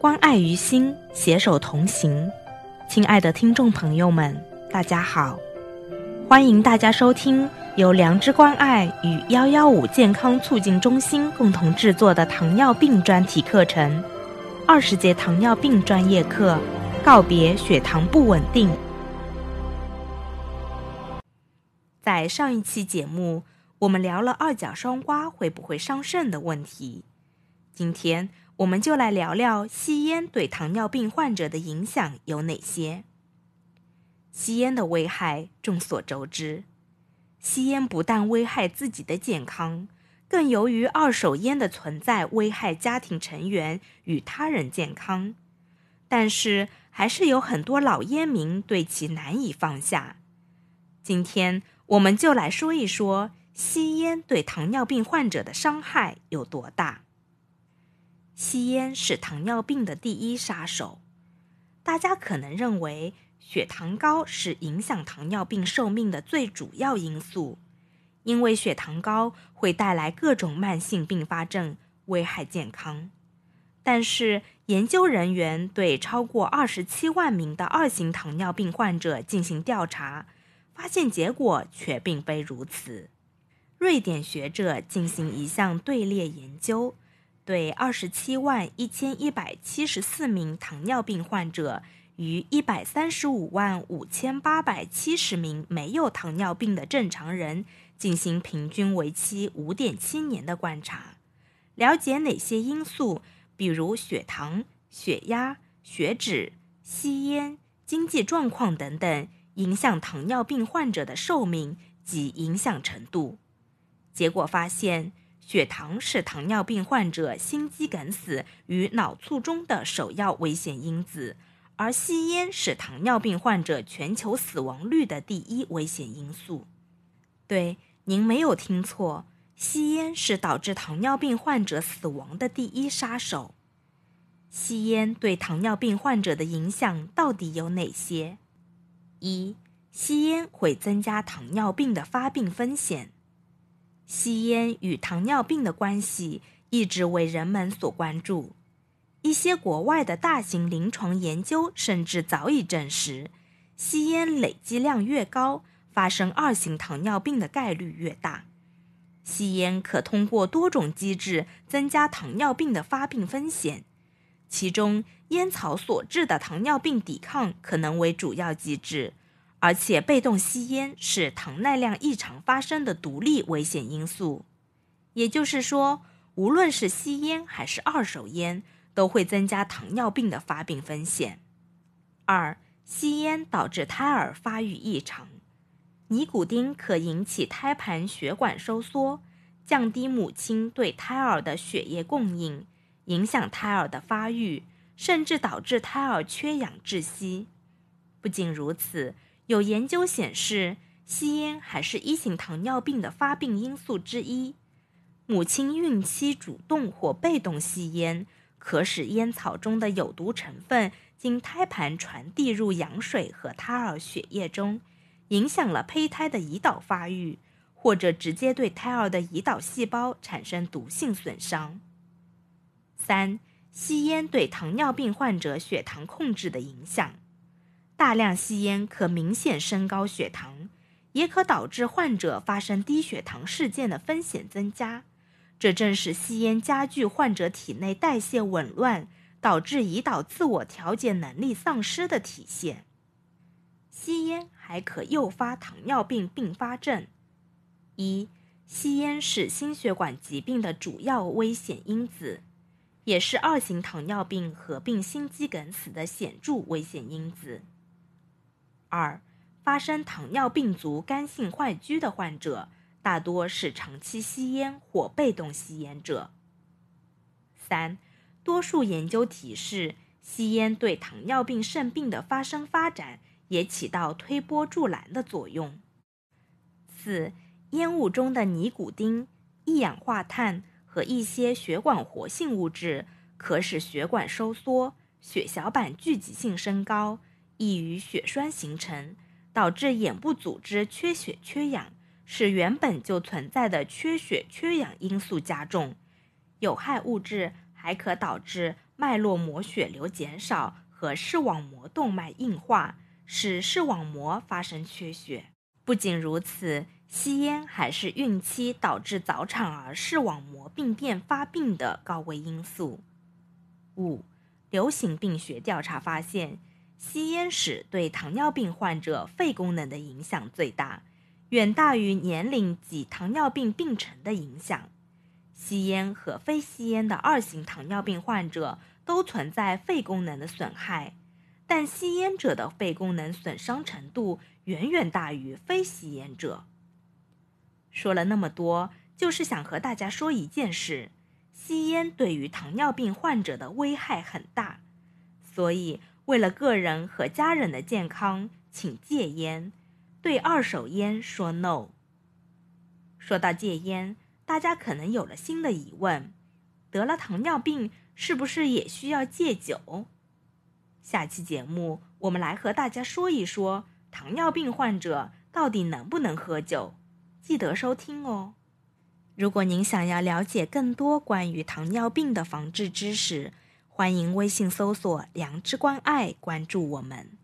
关爱于心，携手同行。亲爱的听众朋友们，大家好，欢迎大家收听由良知关爱与幺幺五健康促进中心共同制作的糖尿病专题课程——二十节糖尿病专业课，告别血糖不稳定。在上一期节目，我们聊了二甲双胍会不会伤肾的问题。今天我们就来聊聊吸烟对糖尿病患者的影响有哪些。吸烟的危害众所周知，吸烟不但危害自己的健康，更由于二手烟的存在危害家庭成员与他人健康。但是，还是有很多老烟民对其难以放下。今天我们就来说一说吸烟对糖尿病患者的伤害有多大。吸烟是糖尿病的第一杀手。大家可能认为血糖高是影响糖尿病寿命的最主要因素，因为血糖高会带来各种慢性并发症，危害健康。但是，研究人员对超过二十七万名的二型糖尿病患者进行调查，发现结果却并非如此。瑞典学者进行一项队列研究。对二十七万一千一百七十四名糖尿病患者与一百三十五万五千八百七十名没有糖尿病的正常人进行平均为期五点七年的观察，了解哪些因素，比如血糖、血压、血脂、吸烟、经济状况等等，影响糖尿病患者的寿命及影响程度。结果发现。血糖是糖尿病患者心肌梗死与脑卒中的首要危险因子，而吸烟是糖尿病患者全球死亡率的第一危险因素。对，您没有听错，吸烟是导致糖尿病患者死亡的第一杀手。吸烟对糖尿病患者的影响到底有哪些？一，吸烟会增加糖尿病的发病风险。吸烟与糖尿病的关系一直为人们所关注。一些国外的大型临床研究甚至早已证实，吸烟累积量越高，发生二型糖尿病的概率越大。吸烟可通过多种机制增加糖尿病的发病风险，其中烟草所致的糖尿病抵抗可能为主要机制。而且，被动吸烟是糖耐量异常发生的独立危险因素。也就是说，无论是吸烟还是二手烟，都会增加糖尿病的发病风险。二、吸烟导致胎儿发育异常。尼古丁可引起胎盘血管收缩，降低母亲对胎儿的血液供应，影响胎儿的发育，甚至导致胎儿缺氧窒息。不仅如此。有研究显示，吸烟还是一型糖尿病的发病因素之一。母亲孕期主动或被动吸烟，可使烟草中的有毒成分经胎盘传递入羊水和胎儿血液中，影响了胚胎的胰岛发育，或者直接对胎儿的胰岛细胞产生毒性损伤。三、吸烟对糖尿病患者血糖控制的影响。大量吸烟可明显升高血糖，也可导致患者发生低血糖事件的风险增加。这正是吸烟加剧患者体内代谢紊乱，导致胰岛自我调节能力丧失的体现。吸烟还可诱发糖尿病并发症。一、吸烟是心血管疾病的主要危险因子，也是二型糖尿病合并心肌梗死的显著危险因子。二、发生糖尿病足干性坏疽的患者，大多是长期吸烟或被动吸烟者。三、多数研究提示，吸烟对糖尿病肾病的发生发展也起到推波助澜的作用。四、烟雾中的尼古丁、一氧化碳和一些血管活性物质，可使血管收缩，血小板聚集性升高。易于血栓形成，导致眼部组织缺血缺氧，使原本就存在的缺血缺氧因素加重。有害物质还可导致脉络膜血流减少和视网膜动脉硬化，使视网膜发生缺血。不仅如此，吸烟还是孕期导致早产儿视网膜病变发病的高危因素。五、流行病学调查发现，吸烟史对糖尿病患者肺功能的影响最大，远大于年龄及糖尿病病程的影响。吸烟和非吸烟的二型糖尿病患者都存在肺功能的损害，但吸烟者的肺功能损伤程度远远大于非吸烟者。说了那么多，就是想和大家说一件事：吸烟对于糖尿病患者的危害很大，所以为了个人和家人的健康，请戒烟，对二手烟说 no。说到戒烟。大家可能有了新的疑问：得了糖尿病是不是也需要戒酒？下期节目我们来和大家说一说糖尿病患者到底能不能喝酒，记得收听哦。如果您想要了解更多关于糖尿病的防治知识，欢迎微信搜索“良知关爱”，关注我们。